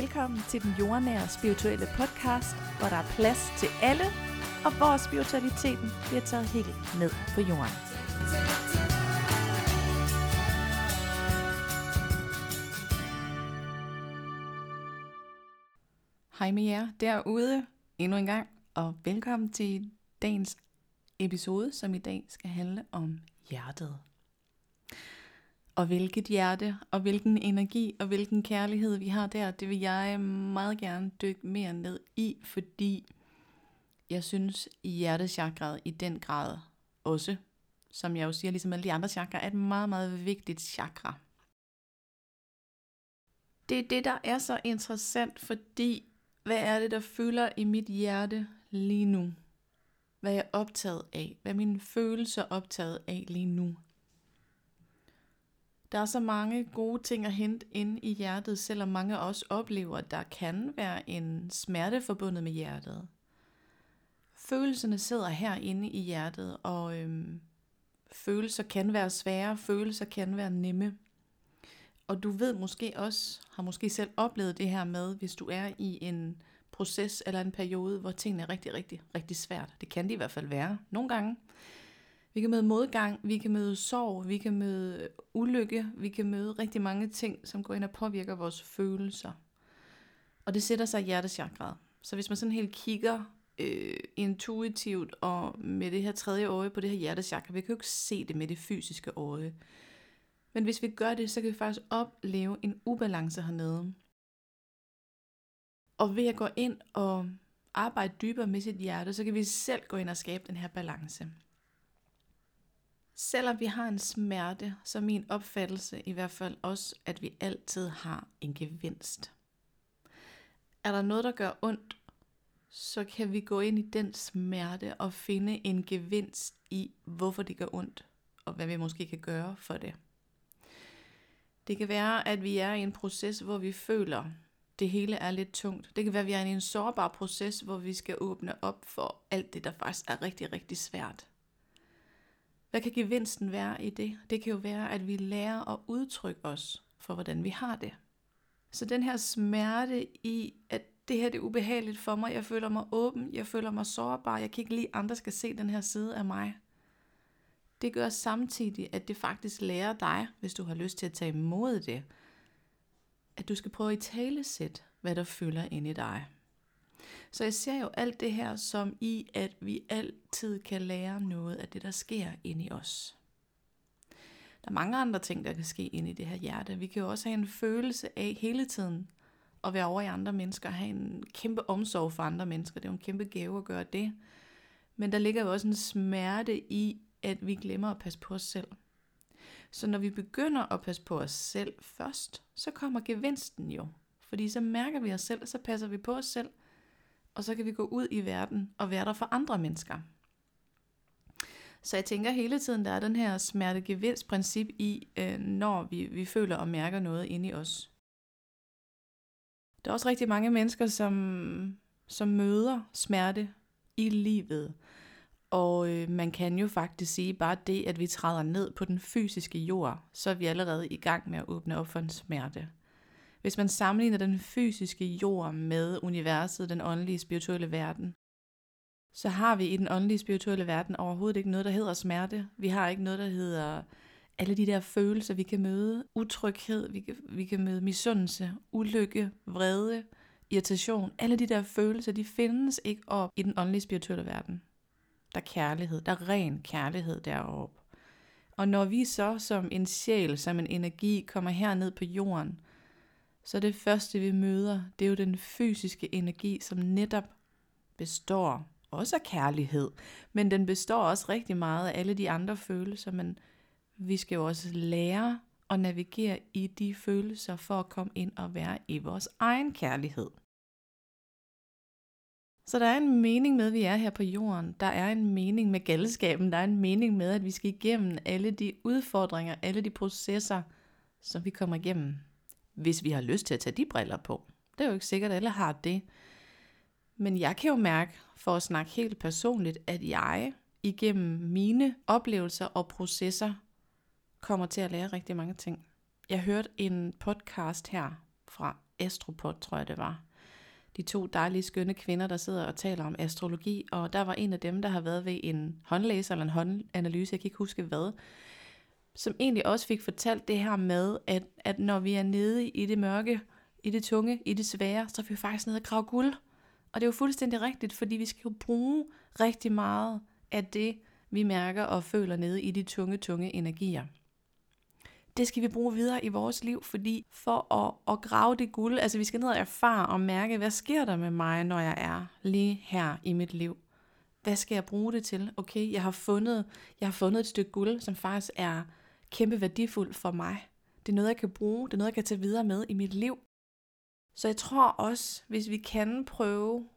Velkommen til den jordnære spirituelle podcast, hvor der er plads til alle, og hvor spiritualiteten bliver taget helt ned på jorden. Hej med jer derude endnu en gang, og velkommen til dagens episode, som i dag skal handle om hjertet. Og hvilket hjerte, og hvilken energi, og hvilken kærlighed vi har der, det vil jeg meget gerne dykke mere ned i, fordi jeg synes, hjertechakraet i den grad også, som jeg jo siger, ligesom alle de andre chakra, er et meget, meget vigtigt chakra. Det er det, der er så interessant, fordi hvad er det, der fylder i mit hjerte lige nu? Hvad er jeg optaget af? Hvad er mine følelser optaget af lige nu? Der er så mange gode ting at hente ind i hjertet, selvom mange af os oplever, at der kan være en smerte forbundet med hjertet. Følelserne sidder herinde i hjertet, og øhm, følelser kan være svære, følelser kan være nemme. Og du ved måske også, har måske selv oplevet det her med, hvis du er i en proces eller en periode, hvor tingene er rigtig, rigtig, rigtig svært. Det kan det i hvert fald være nogle gange. Vi kan møde modgang, vi kan møde sorg, vi kan møde øh, ulykke, vi kan møde rigtig mange ting, som går ind og påvirker vores følelser. Og det sætter sig i hjertechakraet. Så hvis man sådan helt kigger øh, intuitivt og med det her tredje øje på det her hjertechakra, vi kan jo ikke se det med det fysiske øje. Men hvis vi gør det, så kan vi faktisk opleve en ubalance hernede. Og ved at gå ind og arbejde dybere med sit hjerte, så kan vi selv gå ind og skabe den her balance. Selvom vi har en smerte, så er min opfattelse i hvert fald også, at vi altid har en gevinst. Er der noget, der gør ondt, så kan vi gå ind i den smerte og finde en gevinst i, hvorfor det gør ondt, og hvad vi måske kan gøre for det. Det kan være, at vi er i en proces, hvor vi føler, det hele er lidt tungt. Det kan være, at vi er i en sårbar proces, hvor vi skal åbne op for alt det, der faktisk er rigtig, rigtig svært. Hvad kan gevinsten være i det? Det kan jo være, at vi lærer at udtrykke os for, hvordan vi har det. Så den her smerte i, at det her det er ubehageligt for mig, jeg føler mig åben, jeg føler mig sårbar, jeg kan ikke lide, at andre skal se den her side af mig. Det gør samtidig, at det faktisk lærer dig, hvis du har lyst til at tage imod det, at du skal prøve at i tale sæt, hvad der fylder ind i dig. Så jeg ser jo alt det her som i, at vi altid kan lære noget af det, der sker inde i os. Der er mange andre ting, der kan ske inde i det her hjerte. Vi kan jo også have en følelse af hele tiden at være over i andre mennesker, have en kæmpe omsorg for andre mennesker. Det er jo en kæmpe gave at gøre det. Men der ligger jo også en smerte i, at vi glemmer at passe på os selv. Så når vi begynder at passe på os selv først, så kommer gevinsten jo. Fordi så mærker vi os selv, så passer vi på os selv, og så kan vi gå ud i verden og være der for andre mennesker. Så jeg tænker hele tiden, der er den her smertegevinstprincip i, øh, når vi, vi føler og mærker noget inde i os. Der er også rigtig mange mennesker, som, som møder smerte i livet. Og øh, man kan jo faktisk sige, bare det, at vi træder ned på den fysiske jord, så er vi allerede i gang med at åbne op for en smerte. Hvis man sammenligner den fysiske jord med universet, den åndelige spirituelle verden, så har vi i den åndelige spirituelle verden overhovedet ikke noget, der hedder smerte. Vi har ikke noget, der hedder alle de der følelser, vi kan møde. Utryghed, vi kan, vi kan møde misundelse, ulykke, vrede, irritation. Alle de der følelser, de findes ikke op i den åndelige spirituelle verden. Der er kærlighed, der er ren kærlighed deroppe. Og når vi så som en sjæl, som en energi, kommer herned på jorden, så det første vi møder, det er jo den fysiske energi, som netop består også af kærlighed, men den består også rigtig meget af alle de andre følelser, men vi skal jo også lære at navigere i de følelser for at komme ind og være i vores egen kærlighed. Så der er en mening med, at vi er her på jorden. Der er en mening med galskaben. Der er en mening med, at vi skal igennem alle de udfordringer, alle de processer, som vi kommer igennem hvis vi har lyst til at tage de briller på. Det er jo ikke sikkert, at alle har det. Men jeg kan jo mærke, for at snakke helt personligt, at jeg igennem mine oplevelser og processer kommer til at lære rigtig mange ting. Jeg hørte en podcast her fra Astropod, tror jeg det var. De to dejlige, skønne kvinder, der sidder og taler om astrologi, og der var en af dem, der har været ved en håndlæser eller en håndanalyse, jeg kan ikke huske hvad, som egentlig også fik fortalt det her med, at, at når vi er nede i det mørke, i det tunge, i det svære, så er vi faktisk nede og grave guld. Og det er jo fuldstændig rigtigt, fordi vi skal jo bruge rigtig meget af det, vi mærker og føler nede i de tunge, tunge energier. Det skal vi bruge videre i vores liv, fordi for at, at grave det guld, altså vi skal ned og erfare og mærke, hvad sker der med mig, når jeg er lige her i mit liv. Hvad skal jeg bruge det til? Okay, jeg har fundet, jeg har fundet et stykke guld, som faktisk er kæmpe værdifuld for mig. Det er noget, jeg kan bruge, det er noget, jeg kan tage videre med i mit liv. Så jeg tror også, hvis vi kan prøve,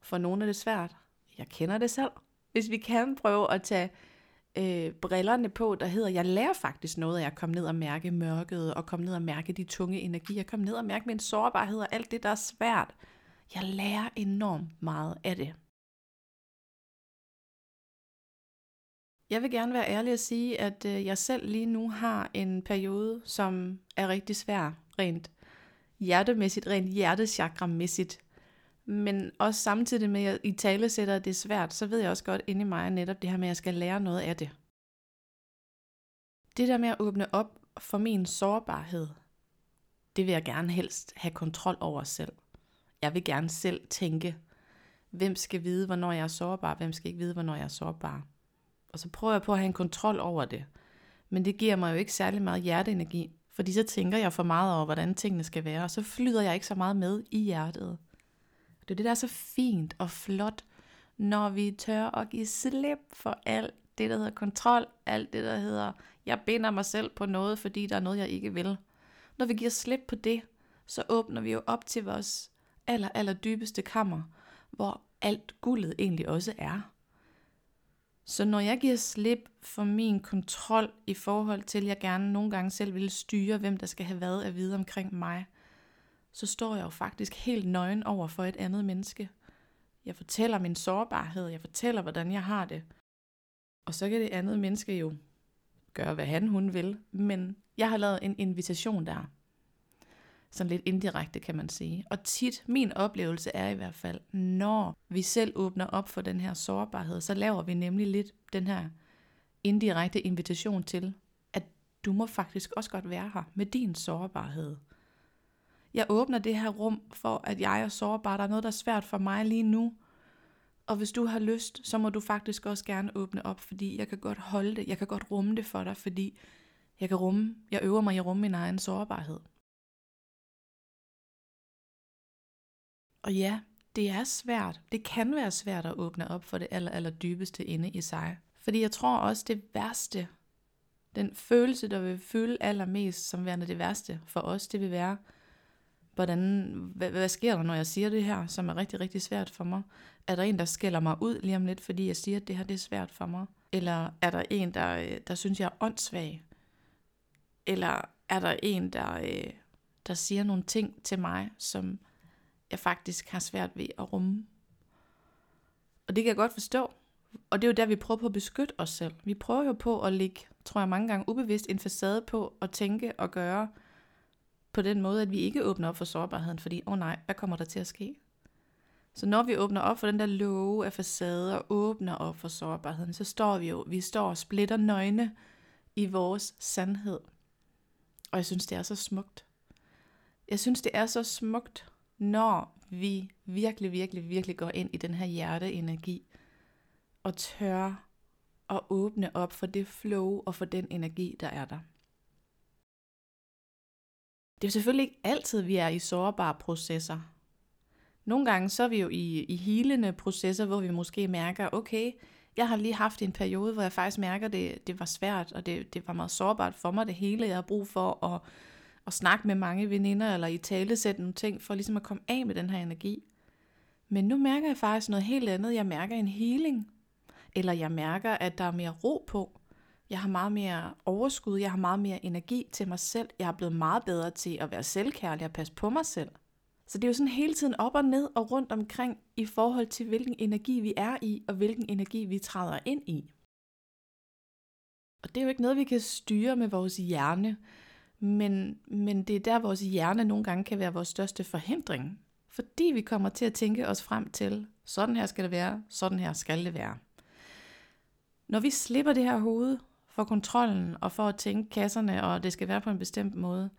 for nogle er det svært, jeg kender det selv, hvis vi kan prøve at tage øh, brillerne på, der hedder, jeg lærer faktisk noget af at komme ned og mærke mørket, og komme ned og mærke de tunge energier, komme ned og mærke min sårbarhed og alt det, der er svært. Jeg lærer enormt meget af det. Jeg vil gerne være ærlig og sige, at øh, jeg selv lige nu har en periode, som er rigtig svær, rent hjertemæssigt, rent hjertechakramæssigt. Men også samtidig med, at i tale sætter det svært, så ved jeg også godt inde i mig netop det her med, at jeg skal lære noget af det. Det der med at åbne op for min sårbarhed, det vil jeg gerne helst have kontrol over selv. Jeg vil gerne selv tænke, hvem skal vide, hvornår jeg er sårbar, hvem skal ikke vide, hvornår jeg er sårbar. Og så prøver jeg på at have en kontrol over det. Men det giver mig jo ikke særlig meget hjerteenergi, fordi så tænker jeg for meget over, hvordan tingene skal være, og så flyder jeg ikke så meget med i hjertet. Det er det, der er så fint og flot, når vi tør at give slip for alt det, der hedder kontrol, alt det, der hedder, jeg binder mig selv på noget, fordi der er noget, jeg ikke vil. Når vi giver slip på det, så åbner vi jo op til vores aller, aller dybeste kammer, hvor alt guldet egentlig også er. Så når jeg giver slip for min kontrol i forhold til, at jeg gerne nogle gange selv vil styre, hvem der skal have hvad at vide omkring mig, så står jeg jo faktisk helt nøgen over for et andet menneske. Jeg fortæller min sårbarhed, jeg fortæller, hvordan jeg har det. Og så kan det andet menneske jo gøre, hvad han hun vil, men jeg har lavet en invitation der. Sådan lidt indirekte, kan man sige. Og tit, min oplevelse er i hvert fald, når vi selv åbner op for den her sårbarhed, så laver vi nemlig lidt den her indirekte invitation til, at du må faktisk også godt være her med din sårbarhed. Jeg åbner det her rum for, at jeg er sårbar. Der er noget, der er svært for mig lige nu. Og hvis du har lyst, så må du faktisk også gerne åbne op, fordi jeg kan godt holde det. Jeg kan godt rumme det for dig, fordi jeg kan rumme, jeg øver mig i at rumme min egen sårbarhed. Og ja, det er svært. Det kan være svært at åbne op for det aller, aller dybeste inde i sig. Fordi jeg tror også, det værste, den følelse, der vil føle allermest som værende det værste for os, det vil være, hvordan, hvad, hvad sker der, når jeg siger det her, som er rigtig, rigtig svært for mig? Er der en, der skælder mig ud lige om lidt, fordi jeg siger, at det her det er svært for mig? Eller er der en, der, øh, der synes, jeg er åndssvag? Eller er der en, der, øh, der siger nogle ting til mig, som jeg faktisk har svært ved at rumme? Og det kan jeg godt forstå. Og det er jo der, vi prøver på at beskytte os selv. Vi prøver jo på at lægge, tror jeg mange gange ubevidst, en facade på at tænke og gøre, på den måde, at vi ikke åbner op for sårbarheden, fordi, åh oh nej, hvad kommer der til at ske? Så når vi åbner op for den der låge af facade og åbner op for sårbarheden, så står vi jo, vi står og splitter nøgne i vores sandhed. Og jeg synes, det er så smukt. Jeg synes, det er så smukt, når vi virkelig, virkelig, virkelig går ind i den her hjerteenergi og tør at åbne op for det flow og for den energi, der er der. Det er jo selvfølgelig ikke altid, vi er i sårbare processer. Nogle gange så er vi jo i, i helende processer, hvor vi måske mærker, okay, jeg har lige haft en periode, hvor jeg faktisk mærker, at det, det var svært, og det, det var meget sårbart for mig, det hele. Jeg har brug for at, at snakke med mange veninder, eller i tale sætte nogle ting, for ligesom at komme af med den her energi. Men nu mærker jeg faktisk noget helt andet. Jeg mærker en healing. Eller jeg mærker, at der er mere ro på. Jeg har meget mere overskud, jeg har meget mere energi til mig selv. Jeg er blevet meget bedre til at være selvkærlig og passe på mig selv. Så det er jo sådan hele tiden op og ned og rundt omkring i forhold til, hvilken energi vi er i, og hvilken energi vi træder ind i. Og det er jo ikke noget, vi kan styre med vores hjerne, men, men det er der, vores hjerne nogle gange kan være vores største forhindring. Fordi vi kommer til at tænke os frem til, sådan her skal det være, sådan her skal det være. Når vi slipper det her hoved for kontrollen og for at tænke kasserne, og det skal være på en bestemt måde,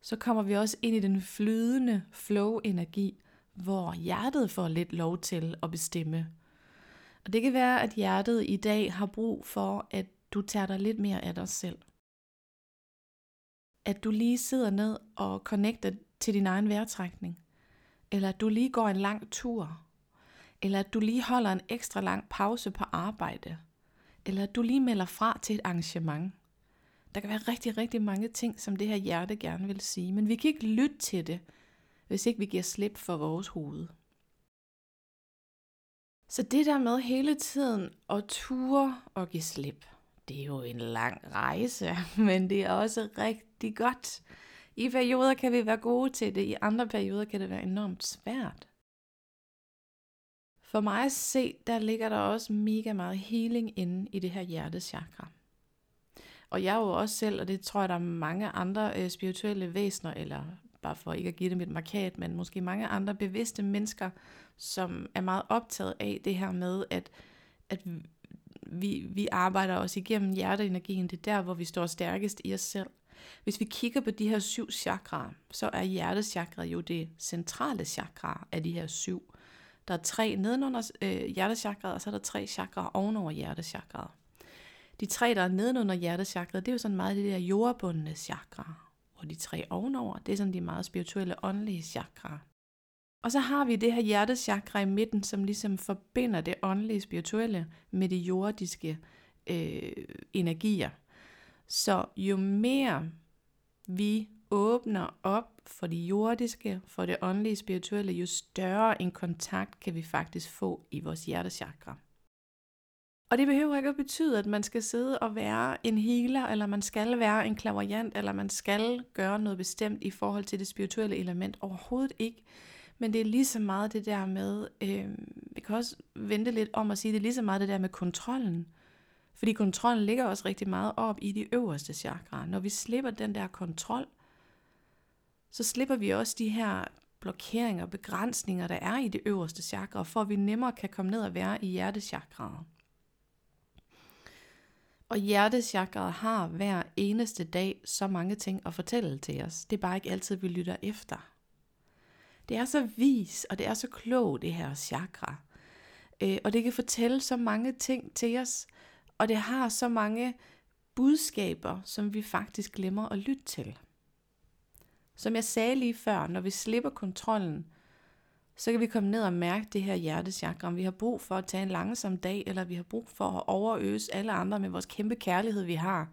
så kommer vi også ind i den flydende flow-energi, hvor hjertet får lidt lov til at bestemme. Og det kan være, at hjertet i dag har brug for, at du tager dig lidt mere af dig selv. At du lige sidder ned og connecter til din egen vejrtrækning. Eller at du lige går en lang tur. Eller at du lige holder en ekstra lang pause på arbejde. Eller at du lige melder fra til et arrangement. Der kan være rigtig, rigtig mange ting, som det her hjerte gerne vil sige, men vi kan ikke lytte til det, hvis ikke vi giver slip for vores hoved. Så det der med hele tiden at ture og give slip, det er jo en lang rejse, men det er også rigtig godt. I perioder kan vi være gode til det, i andre perioder kan det være enormt svært. For mig at se, der ligger der også mega meget healing inde i det her hjertechakra. Og jeg er jo også selv, og det tror jeg, der er mange andre øh, spirituelle væsener, eller bare for ikke at give dem et markat, men måske mange andre bevidste mennesker, som er meget optaget af det her med, at, at vi, vi arbejder os igennem hjerteenergien. Det er der, hvor vi står stærkest i os selv. Hvis vi kigger på de her syv chakraer, så er hjertechakra jo det centrale chakra af de her syv. Der er tre nedenunder øh, hjertechakraet, og så er der tre chakraer ovenover hjertechakraet. De tre, der er nedenunder hjertechakraet, det er jo sådan meget det der jordbundne chakra. Og de tre ovenover, det er sådan de meget spirituelle, åndelige chakraer. Og så har vi det her hjertechakra i midten, som ligesom forbinder det åndelige spirituelle med de jordiske øh, energier. Så jo mere vi åbner op for det jordiske, for det åndelige spirituelle, jo større en kontakt kan vi faktisk få i vores hjertechakra. Og det behøver ikke at betyde, at man skal sidde og være en healer, eller man skal være en klaverjant, eller man skal gøre noget bestemt i forhold til det spirituelle element. Overhovedet ikke. Men det er lige så meget det der med, øh, vi kan også vente lidt om at sige, det er lige så meget det der med kontrollen. Fordi kontrollen ligger også rigtig meget op i de øverste chakra. Når vi slipper den der kontrol, så slipper vi også de her blokeringer og begrænsninger, der er i det øverste chakra, for at vi nemmere kan komme ned og være i hjertechakraet. Og hjertechakraet har hver eneste dag så mange ting at fortælle til os. Det er bare ikke altid, vi lytter efter. Det er så vis, og det er så klogt, det her chakra. Øh, og det kan fortælle så mange ting til os, og det har så mange budskaber, som vi faktisk glemmer at lytte til. Som jeg sagde lige før, når vi slipper kontrollen, så kan vi komme ned og mærke det her hjertechakra. Om vi har brug for at tage en langsom dag, eller vi har brug for at overøse alle andre med vores kæmpe kærlighed, vi har.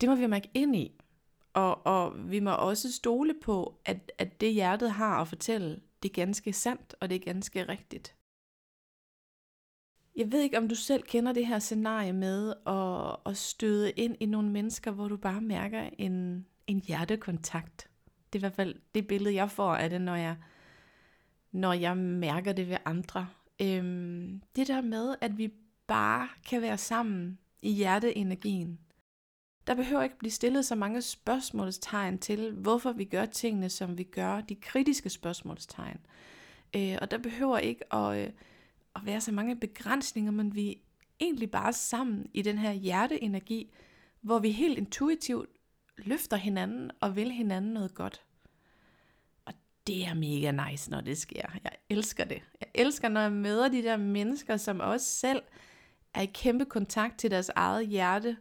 Det må vi mærke ind i. Og, og vi må også stole på, at, at det hjertet har at fortælle, det er ganske sandt, og det er ganske rigtigt. Jeg ved ikke, om du selv kender det her scenarie med at, at støde ind i nogle mennesker, hvor du bare mærker en, en hjertekontakt. Det er i hvert fald det billede, jeg får af det, når jeg, når jeg mærker det ved andre. Øhm, det der med, at vi bare kan være sammen i hjerteenergien. Der behøver ikke blive stillet så mange spørgsmålstegn til, hvorfor vi gør tingene, som vi gør. De kritiske spørgsmålstegn. Øh, og der behøver ikke at, øh, at være så mange begrænsninger, men vi er egentlig bare sammen i den her hjerteenergi, hvor vi helt intuitivt løfter hinanden og vil hinanden noget godt. Og det er mega nice, når det sker. Jeg elsker det. Jeg elsker, når jeg møder de der mennesker, som også selv er i kæmpe kontakt til deres eget hjerte,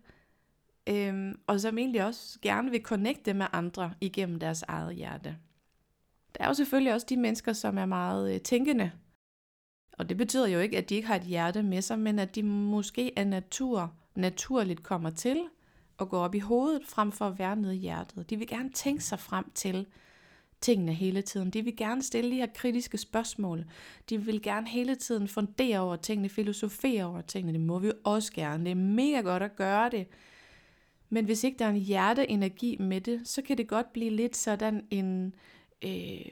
øhm, og som egentlig også gerne vil connecte med andre igennem deres eget hjerte. Der er jo selvfølgelig også de mennesker, som er meget øh, tænkende. Og det betyder jo ikke, at de ikke har et hjerte med sig, men at de måske af natur naturligt kommer til at gå op i hovedet, frem for at være nede i hjertet. De vil gerne tænke sig frem til tingene hele tiden. De vil gerne stille de her kritiske spørgsmål. De vil gerne hele tiden fundere over tingene, filosofere over tingene. Det må vi jo også gerne. Det er mega godt at gøre det. Men hvis ikke der er en hjerteenergi med det, så kan det godt blive lidt sådan en... Øh,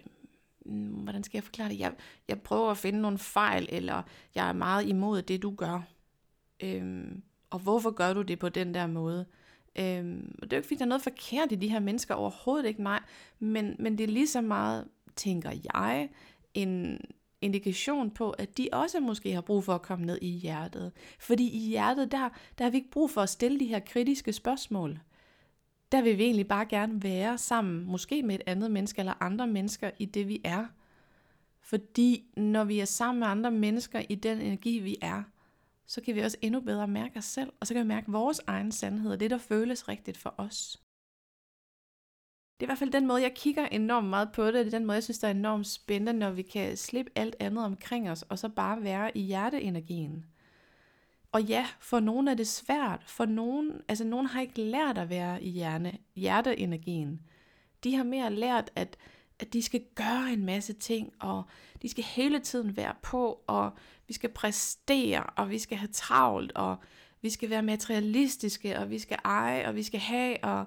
Mm, hvordan skal jeg forklare det? Jeg, jeg prøver at finde nogle fejl, eller jeg er meget imod det, du gør. Øhm, og hvorfor gør du det på den der måde? Øhm, og det er jo ikke, fordi der er noget forkert i de her mennesker, overhovedet ikke, mig, Men, men det er lige så meget, tænker jeg, en indikation på, at de også måske har brug for at komme ned i hjertet. Fordi i hjertet, der, der har vi ikke brug for at stille de her kritiske spørgsmål. Der vil vi egentlig bare gerne være sammen, måske med et andet menneske eller andre mennesker i det, vi er. Fordi når vi er sammen med andre mennesker i den energi, vi er, så kan vi også endnu bedre mærke os selv, og så kan vi mærke vores egen sandhed, og det, der føles rigtigt for os. Det er i hvert fald den måde, jeg kigger enormt meget på det, det er den måde, jeg synes, der er enormt spændende, når vi kan slippe alt andet omkring os, og så bare være i hjerteenergien. Og ja, for nogen er det svært. For nogen, altså nogen har ikke lært at være i hjerne, hjerteenergien. De har mere lært, at, at de skal gøre en masse ting, og de skal hele tiden være på, og vi skal præstere, og vi skal have travlt, og vi skal være materialistiske, og vi skal eje, og vi skal have, og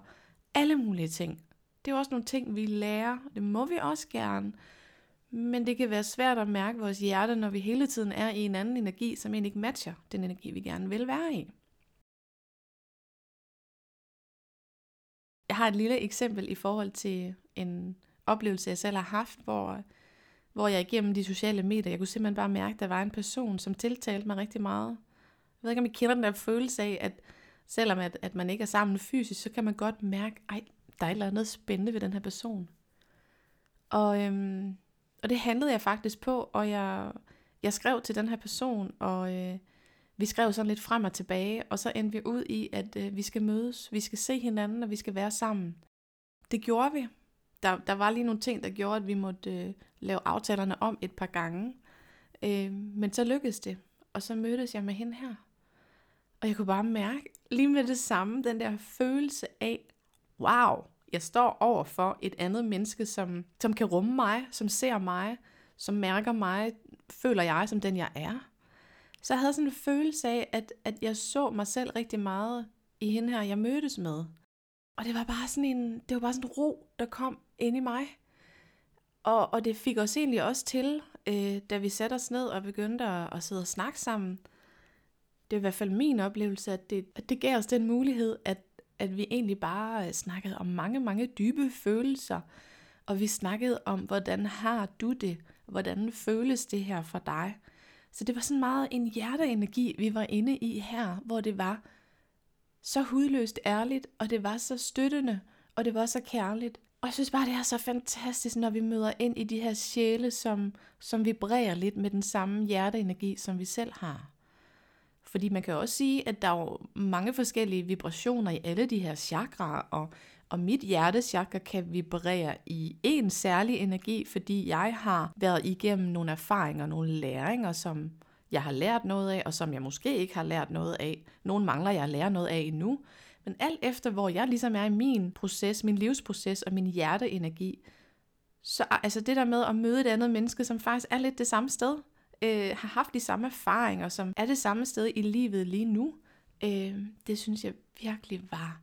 alle mulige ting. Det er også nogle ting, vi lærer. Det må vi også gerne. Men det kan være svært at mærke vores hjerte, når vi hele tiden er i en anden energi, som egentlig ikke matcher den energi, vi gerne vil være i. Jeg har et lille eksempel i forhold til en oplevelse, jeg selv har haft, hvor, hvor jeg igennem de sociale medier, jeg kunne simpelthen bare mærke, at der var en person, som tiltalte mig rigtig meget. Jeg ved ikke, om I kender den der følelse af, at selvom at, at man ikke er sammen fysisk, så kan man godt mærke, ej, der er et eller andet spændende ved den her person. Og, øhm, og det handlede jeg faktisk på, og jeg, jeg skrev til den her person, og øh, vi skrev sådan lidt frem og tilbage, og så endte vi ud i, at øh, vi skal mødes, vi skal se hinanden, og vi skal være sammen. Det gjorde vi. Der, der var lige nogle ting, der gjorde, at vi måtte øh, lave aftalerne om et par gange. Øh, men så lykkedes det, og så mødtes jeg med hende her. Og jeg kunne bare mærke lige med det samme, den der følelse af, wow, jeg står over for et andet menneske, som, som kan rumme mig, som ser mig, som mærker mig, føler jeg som den jeg er. Så jeg havde sådan en følelse af, at, at jeg så mig selv rigtig meget i hende her, jeg mødtes med. Og det var bare sådan en, det var bare sådan en ro, der kom ind i mig. Og, og det fik os egentlig også til, øh, da vi satte os ned og begyndte at, at sidde og snakke sammen. Det er i hvert fald min oplevelse, at det, at det gav os den mulighed, at at vi egentlig bare øh, snakkede om mange, mange dybe følelser. Og vi snakkede om, hvordan har du det? Hvordan føles det her for dig? Så det var sådan meget en hjerteenergi, vi var inde i her, hvor det var så hudløst ærligt, og det var så støttende, og det var så kærligt. Og jeg synes bare, det er så fantastisk, når vi møder ind i de her sjæle, som, som vibrerer lidt med den samme hjerteenergi, som vi selv har. Fordi man kan også sige, at der er jo mange forskellige vibrationer i alle de her chakraer, og, og mit hjertechakra kan vibrere i en særlig energi, fordi jeg har været igennem nogle erfaringer, nogle læringer, som jeg har lært noget af, og som jeg måske ikke har lært noget af. Nogle mangler jeg at lære noget af endnu. Men alt efter, hvor jeg ligesom er i min proces, min livsproces og min hjerteenergi, så altså det der med at møde et andet menneske, som faktisk er lidt det samme sted, øh, har haft de samme erfaringer, som er det samme sted i livet lige nu, øh, det synes jeg virkelig var,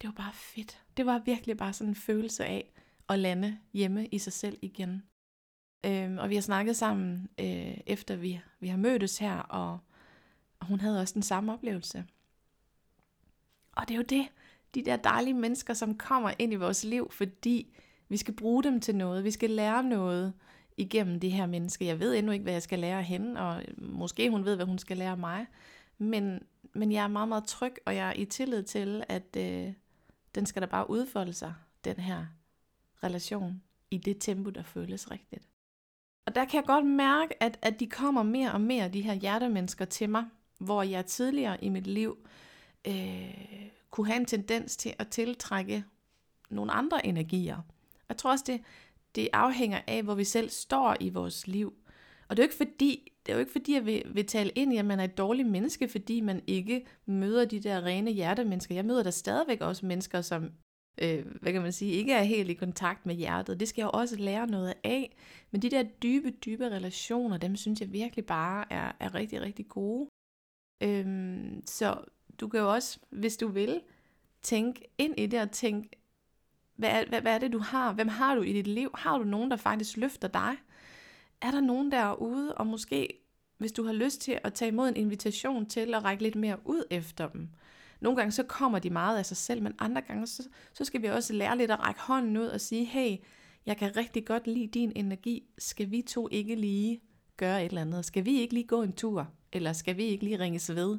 det var bare fedt. Det var virkelig bare sådan en følelse af at lande hjemme i sig selv igen. Øh, og vi har snakket sammen, øh, efter vi, vi har mødtes her, og, og hun havde også den samme oplevelse. Og det er jo det, de der dejlige mennesker, som kommer ind i vores liv, fordi vi skal bruge dem til noget, vi skal lære noget, igennem det her menneske. Jeg ved endnu ikke, hvad jeg skal lære hende, og måske hun ved, hvad hun skal lære mig. Men, men jeg er meget, meget tryg, og jeg er i tillid til, at øh, den skal da bare udfolde sig, den her relation, i det tempo, der føles rigtigt. Og der kan jeg godt mærke, at, at de kommer mere og mere, de her hjertemennesker til mig, hvor jeg tidligere i mit liv øh, kunne have en tendens til at tiltrække nogle andre energier. Jeg tror også, det, det afhænger af, hvor vi selv står i vores liv. Og det er jo ikke fordi, det er jo ikke fordi, jeg vil, vil tale ind i, at man er et dårligt menneske, fordi man ikke møder de der rene hjertemennesker. Jeg møder der stadigvæk også mennesker, som øh, hvad kan man sige, ikke er helt i kontakt med hjertet. Det skal jeg jo også lære noget af. Men de der dybe, dybe relationer, dem synes jeg virkelig bare er, er rigtig, rigtig gode. Øhm, så du kan jo også, hvis du vil, tænke ind i det og tænke, hvad er, hvad, hvad er det, du har? Hvem har du i dit liv? Har du nogen, der faktisk løfter dig? Er der nogen derude, og måske, hvis du har lyst til at tage imod en invitation til at række lidt mere ud efter dem, Nogle gange så kommer de meget af sig selv, men andre gange så, så skal vi også lære lidt at række hånden ud og sige, hey, jeg kan rigtig godt lide din energi. Skal vi to ikke lige gøre et eller andet? Skal vi ikke lige gå en tur? Eller skal vi ikke lige ringes ved?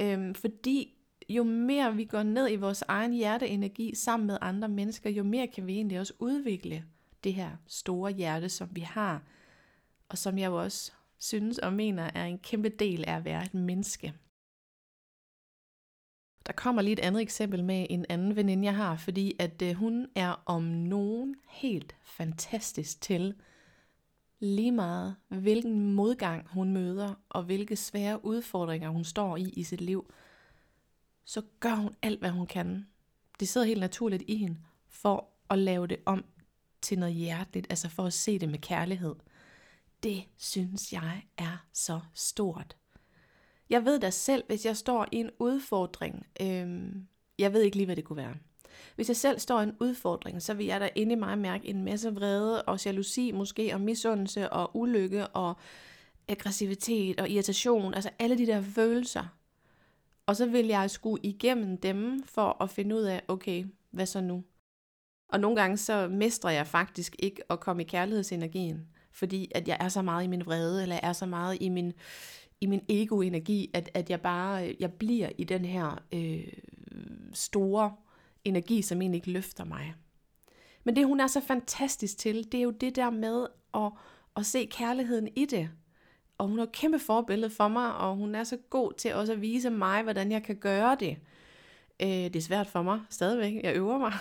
Øhm, fordi jo mere vi går ned i vores egen hjerteenergi sammen med andre mennesker, jo mere kan vi egentlig også udvikle det her store hjerte, som vi har, og som jeg jo også synes og mener er en kæmpe del af at være et menneske. Der kommer lige et andet eksempel med en anden veninde, jeg har, fordi at øh, hun er om nogen helt fantastisk til lige meget, hvilken modgang hun møder, og hvilke svære udfordringer hun står i i sit liv, så gør hun alt, hvad hun kan. Det sidder helt naturligt i hende, for at lave det om til noget hjerteligt, altså for at se det med kærlighed. Det synes jeg er så stort. Jeg ved da selv, hvis jeg står i en udfordring, øhm, jeg ved ikke lige, hvad det kunne være. Hvis jeg selv står i en udfordring, så vil jeg da inde i mig mærke en masse vrede og jalousi måske, og misundelse og ulykke og aggressivitet og irritation, altså alle de der følelser. Og så vil jeg skulle igennem dem for at finde ud af, okay, hvad så nu? Og nogle gange så mestrer jeg faktisk ikke at komme i kærlighedsenergien, fordi at jeg er så meget i min vrede, eller jeg er så meget i min, i min egoenergi, at, at jeg bare jeg bliver i den her øh, store energi, som egentlig ikke løfter mig. Men det hun er så fantastisk til, det er jo det der med at, at se kærligheden i det. Og hun er et kæmpe forbillede for mig, og hun er så god til også at vise mig, hvordan jeg kan gøre det. Øh, det er svært for mig stadigvæk, jeg øver mig.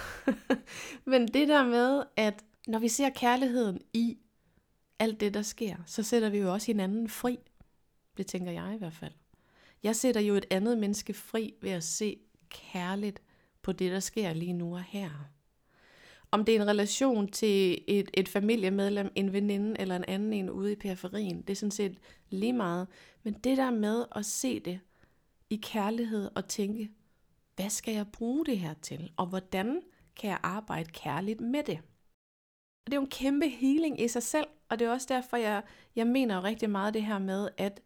Men det der med, at når vi ser kærligheden i alt det, der sker, så sætter vi jo også hinanden fri. Det tænker jeg i hvert fald. Jeg sætter jo et andet menneske fri ved at se kærligt på det, der sker lige nu og her. Om det er en relation til et, et familiemedlem, en veninde eller en anden en ude i periferien, det er sådan set lige meget. Men det der med at se det i kærlighed og tænke, hvad skal jeg bruge det her til, og hvordan kan jeg arbejde kærligt med det? Og det er jo en kæmpe healing i sig selv, og det er også derfor, jeg, jeg mener jo rigtig meget det her med, at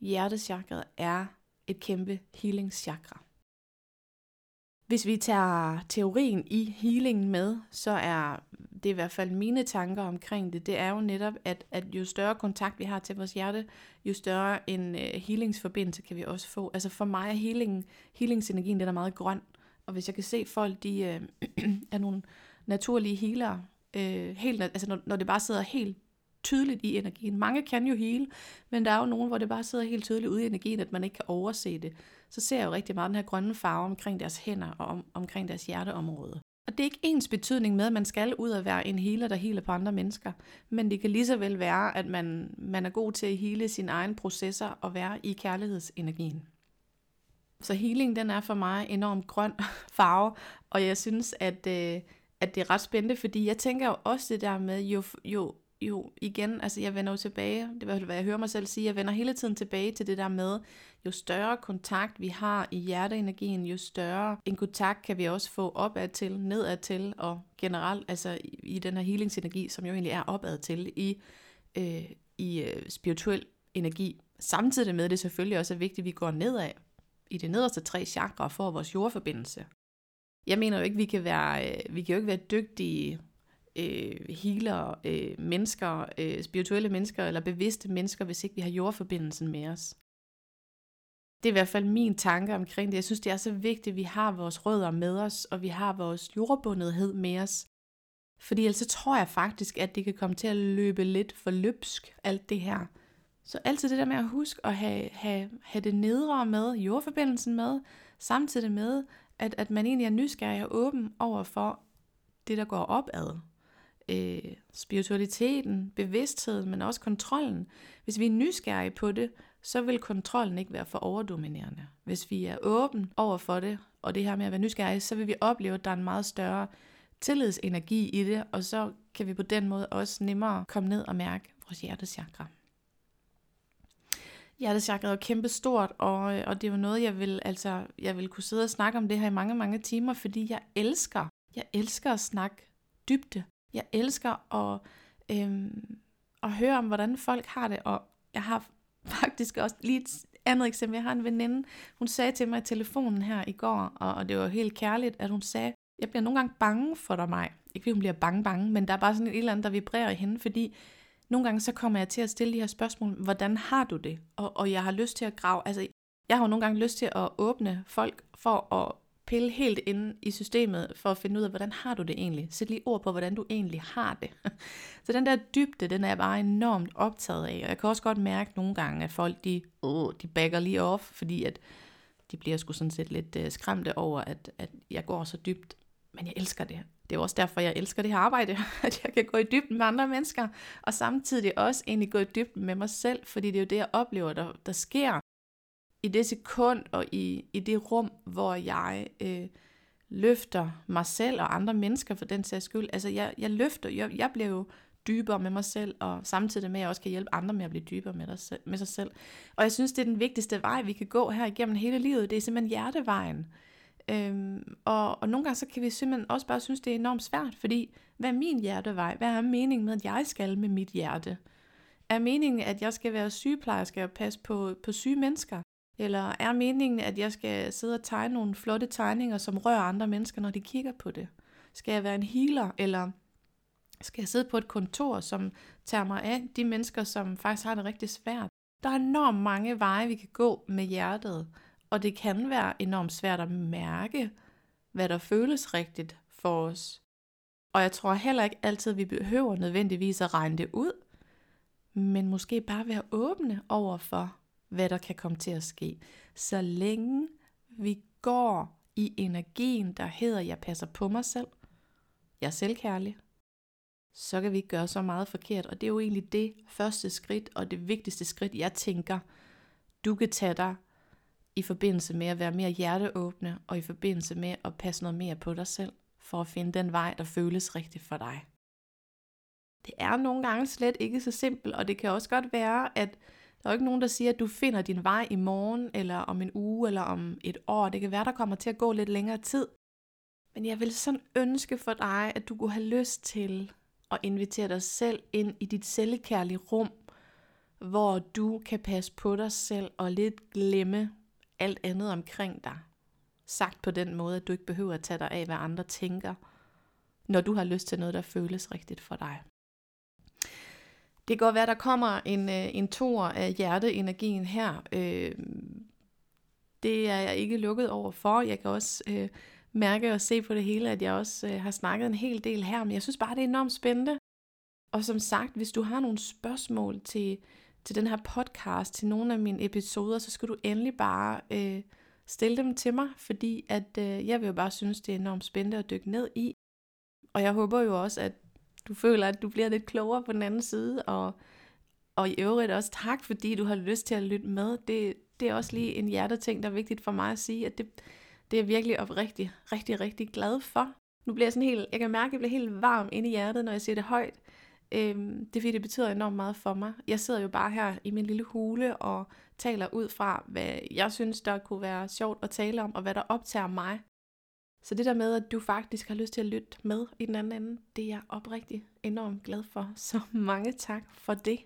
hjertechakret er et kæmpe healingschakra. Hvis vi tager teorien i healingen med, så er det i hvert fald mine tanker omkring det, det er jo netop, at, at jo større kontakt vi har til vores hjerte, jo større en øh, healingsforbindelse kan vi også få. Altså for mig er healing, healingsenergien, den er meget grøn, og hvis jeg kan se folk, de øh, er nogle naturlige healere, øh, helt, altså når, når det bare sidder helt tydeligt i energien. Mange kan jo hele, men der er jo nogen, hvor det bare sidder helt tydeligt ude i energien, at man ikke kan overse det. Så ser jeg jo rigtig meget den her grønne farve omkring deres hænder og om, omkring deres hjerteområde. Og det er ikke ens betydning med, at man skal ud og være en healer, der healer på andre mennesker. Men det kan lige så vel være, at man, man er god til at hele sine egne processer og være i kærlighedsenergien. Så healing, den er for mig enormt grøn farve, og jeg synes, at, øh, at det er ret spændende, fordi jeg tænker jo også det der med, jo, jo jo igen, altså jeg vender jo tilbage, det er hvad jeg hører mig selv sige, jeg vender hele tiden tilbage til det der med, jo større kontakt vi har i hjerteenergien, jo større en kontakt kan vi også få opad til, nedad til, og generelt altså i, i den her healingsenergi, som jo egentlig er opad til i, øh, i øh, spirituel energi. Samtidig med det selvfølgelig også er vigtigt, at vi går nedad i de nederste tre chakra for vores jordforbindelse. Jeg mener jo ikke, vi kan være, øh, vi kan jo ikke være dygtige øh, healer, øh, mennesker, øh, spirituelle mennesker eller bevidste mennesker, hvis ikke vi har jordforbindelsen med os. Det er i hvert fald min tanke omkring det. Jeg synes, det er så vigtigt, at vi har vores rødder med os, og vi har vores jordbundethed med os. Fordi ellers så tror jeg faktisk, at det kan komme til at løbe lidt for løbsk, alt det her. Så altid det der med at huske at have, have, have det nedre med, jordforbindelsen med, samtidig med, at, at man egentlig er nysgerrig og åben over for det, der går opad øh, spiritualiteten, bevidstheden, men også kontrollen. Hvis vi er nysgerrige på det, så vil kontrollen ikke være for overdominerende. Hvis vi er åben over for det, og det her med at være nysgerrige, så vil vi opleve, at der er en meget større tillidsenergi i det, og så kan vi på den måde også nemmere komme ned og mærke vores hjertechakra. Hjertechakra er kæmpe stort, og, og det er jo noget, jeg vil, altså, jeg vil kunne sidde og snakke om det her i mange, mange timer, fordi jeg elsker, jeg elsker at snakke dybde. Jeg elsker at, øhm, at høre om, hvordan folk har det, og jeg har faktisk også lige et andet eksempel. Jeg har en veninde, hun sagde til mig i telefonen her i går, og, og det var helt kærligt, at hun sagde, jeg bliver nogle gange bange for dig, mig. Ikke fordi hun bliver bange, bange, men der er bare sådan et eller andet, der vibrerer i hende, fordi nogle gange så kommer jeg til at stille de her spørgsmål, hvordan har du det? Og, og jeg har lyst til at grave, altså jeg har jo nogle gange lyst til at åbne folk for at pille helt ind i systemet for at finde ud af, hvordan har du det egentlig? Sæt lige ord på, hvordan du egentlig har det. Så den der dybde, den er jeg bare enormt optaget af. Og jeg kan også godt mærke nogle gange, at folk de, åh, de backer lige off, fordi at de bliver sgu sådan set lidt uh, skræmte over, at, at jeg går så dybt. Men jeg elsker det. Det er også derfor, jeg elsker det her arbejde, at jeg kan gå i dybden med andre mennesker, og samtidig også egentlig gå i dybden med mig selv, fordi det er jo det, jeg oplever, der, der sker i det sekund og i, i det rum, hvor jeg øh, løfter mig selv og andre mennesker for den sags skyld. Altså jeg, jeg løfter, jeg, jeg bliver jo dybere med mig selv, og samtidig med, at jeg også kan hjælpe andre med at blive dybere med, dig, med sig selv. Og jeg synes, det er den vigtigste vej, vi kan gå her igennem hele livet. Det er simpelthen hjertevejen. Øhm, og, og nogle gange så kan vi simpelthen også bare synes, det er enormt svært, fordi hvad er min hjertevej? Hvad er meningen med, at jeg skal med mit hjerte? Er meningen, at jeg skal være sygeplejerske og passe på, på syge mennesker? Eller er meningen, at jeg skal sidde og tegne nogle flotte tegninger, som rører andre mennesker, når de kigger på det? Skal jeg være en healer, eller skal jeg sidde på et kontor, som tager mig af de mennesker, som faktisk har det rigtig svært? Der er enormt mange veje, vi kan gå med hjertet, og det kan være enormt svært at mærke, hvad der føles rigtigt for os. Og jeg tror heller ikke altid, vi behøver nødvendigvis at regne det ud, men måske bare være åbne over for, hvad der kan komme til at ske. Så længe vi går i energien, der hedder, jeg passer på mig selv, jeg er selvkærlig, så kan vi ikke gøre så meget forkert. Og det er jo egentlig det første skridt, og det vigtigste skridt, jeg tænker, du kan tage dig i forbindelse med at være mere hjerteåbne, og i forbindelse med at passe noget mere på dig selv, for at finde den vej, der føles rigtigt for dig. Det er nogle gange slet ikke så simpelt, og det kan også godt være, at der er jo ikke nogen, der siger, at du finder din vej i morgen, eller om en uge, eller om et år. Det kan være, der kommer til at gå lidt længere tid. Men jeg vil sådan ønske for dig, at du kunne have lyst til at invitere dig selv ind i dit selvkærlige rum, hvor du kan passe på dig selv og lidt glemme alt andet omkring dig. Sagt på den måde, at du ikke behøver at tage dig af, hvad andre tænker, når du har lyst til noget, der føles rigtigt for dig. Det kan godt være, der kommer en, øh, en tor af hjerteenergien her. Øh, det er jeg ikke lukket over for. Jeg kan også øh, mærke og se på det hele, at jeg også øh, har snakket en hel del her, men jeg synes bare, det er enormt spændende. Og som sagt, hvis du har nogle spørgsmål til, til den her podcast, til nogle af mine episoder, så skal du endelig bare øh, stille dem til mig, fordi at øh, jeg vil jo bare synes, det er enormt spændende at dykke ned i. Og jeg håber jo også, at du føler, at du bliver lidt klogere på den anden side, og, og i øvrigt også tak, fordi du har lyst til at lytte med. Det, det er også lige en hjerteting, der er vigtigt for mig at sige, at det, det er jeg virkelig oprigtig, rigtig, rigtig glad for. Nu bliver jeg sådan helt, jeg kan mærke, at jeg bliver helt varm inde i hjertet, når jeg siger det højt. Øhm, det er fordi, det betyder enormt meget for mig. Jeg sidder jo bare her i min lille hule og taler ud fra, hvad jeg synes, der kunne være sjovt at tale om, og hvad der optager mig. Så det der med, at du faktisk har lyst til at lytte med i den anden ende, det er jeg oprigtigt enormt glad for. Så mange tak for det.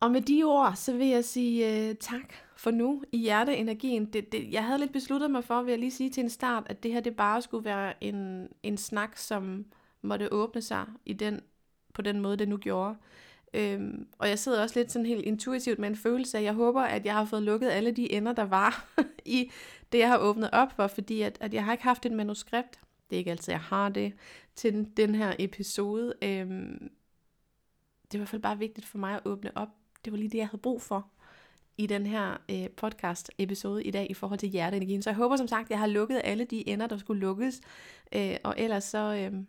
Og med de ord, så vil jeg sige uh, tak for nu i hjerteenergien. Det, det, jeg havde lidt besluttet mig for, vil jeg lige sige til en start, at det her det bare skulle være en, en snak, som måtte åbne sig i den, på den måde, det nu gjorde. Øhm, og jeg sidder også lidt sådan helt intuitivt med en følelse af, at jeg håber, at jeg har fået lukket alle de ender, der var i det, jeg har åbnet op for, fordi at, at jeg har ikke haft et manuskript. Det er ikke altid, jeg har det til den, den her episode. Øhm, det var i hvert fald bare vigtigt for mig at åbne op. Det var lige det, jeg havde brug for i den her øh, podcast episode i dag i forhold til hjerteenergien. Så jeg håber som sagt, at jeg har lukket alle de ender, der skulle lukkes. Øh, og ellers så... Øh,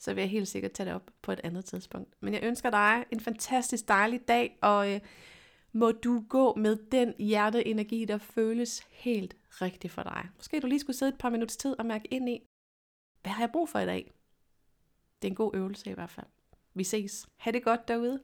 så vil jeg helt sikkert tage det op på et andet tidspunkt. Men jeg ønsker dig en fantastisk dejlig dag, og øh, må du gå med den hjerteenergi, der føles helt rigtigt for dig. Måske du lige skulle sidde et par minutters tid og mærke ind i, hvad har jeg brug for i dag? Det er en god øvelse i hvert fald. Vi ses. Ha' det godt derude.